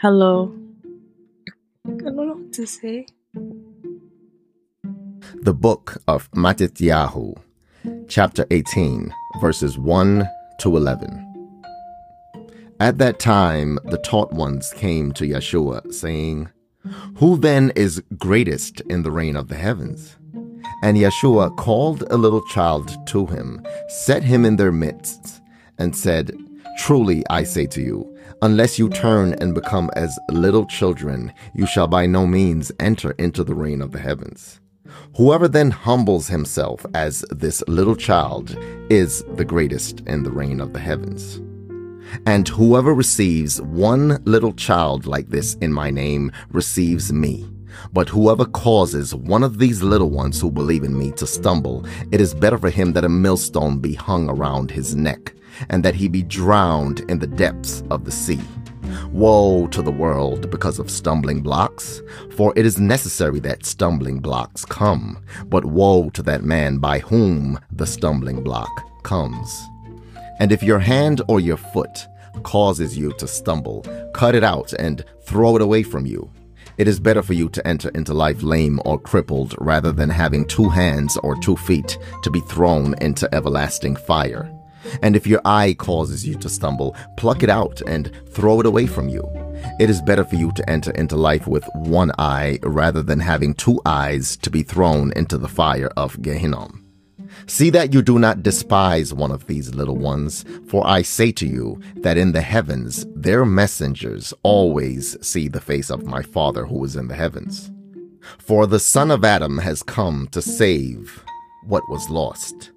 Hello. Mm. I don't know what to say. The book of Mattithyahu, chapter 18, verses 1 to 11. At that time, the taught ones came to Yeshua, saying, Who then is greatest in the reign of the heavens? And Yeshua called a little child to him, set him in their midst, and said, Truly I say to you, unless you turn and become as little children, you shall by no means enter into the reign of the heavens. Whoever then humbles himself as this little child is the greatest in the reign of the heavens. And whoever receives one little child like this in my name receives me. But whoever causes one of these little ones who believe in me to stumble, it is better for him that a millstone be hung around his neck, and that he be drowned in the depths of the sea. Woe to the world because of stumbling blocks, for it is necessary that stumbling blocks come, but woe to that man by whom the stumbling block comes. And if your hand or your foot causes you to stumble, cut it out and throw it away from you. It is better for you to enter into life lame or crippled rather than having two hands or two feet to be thrown into everlasting fire. And if your eye causes you to stumble, pluck it out and throw it away from you. It is better for you to enter into life with one eye rather than having two eyes to be thrown into the fire of Gehinnom. See that you do not despise one of these little ones, for I say to you that in the heavens their messengers always see the face of my Father who is in the heavens. For the Son of Adam has come to save what was lost.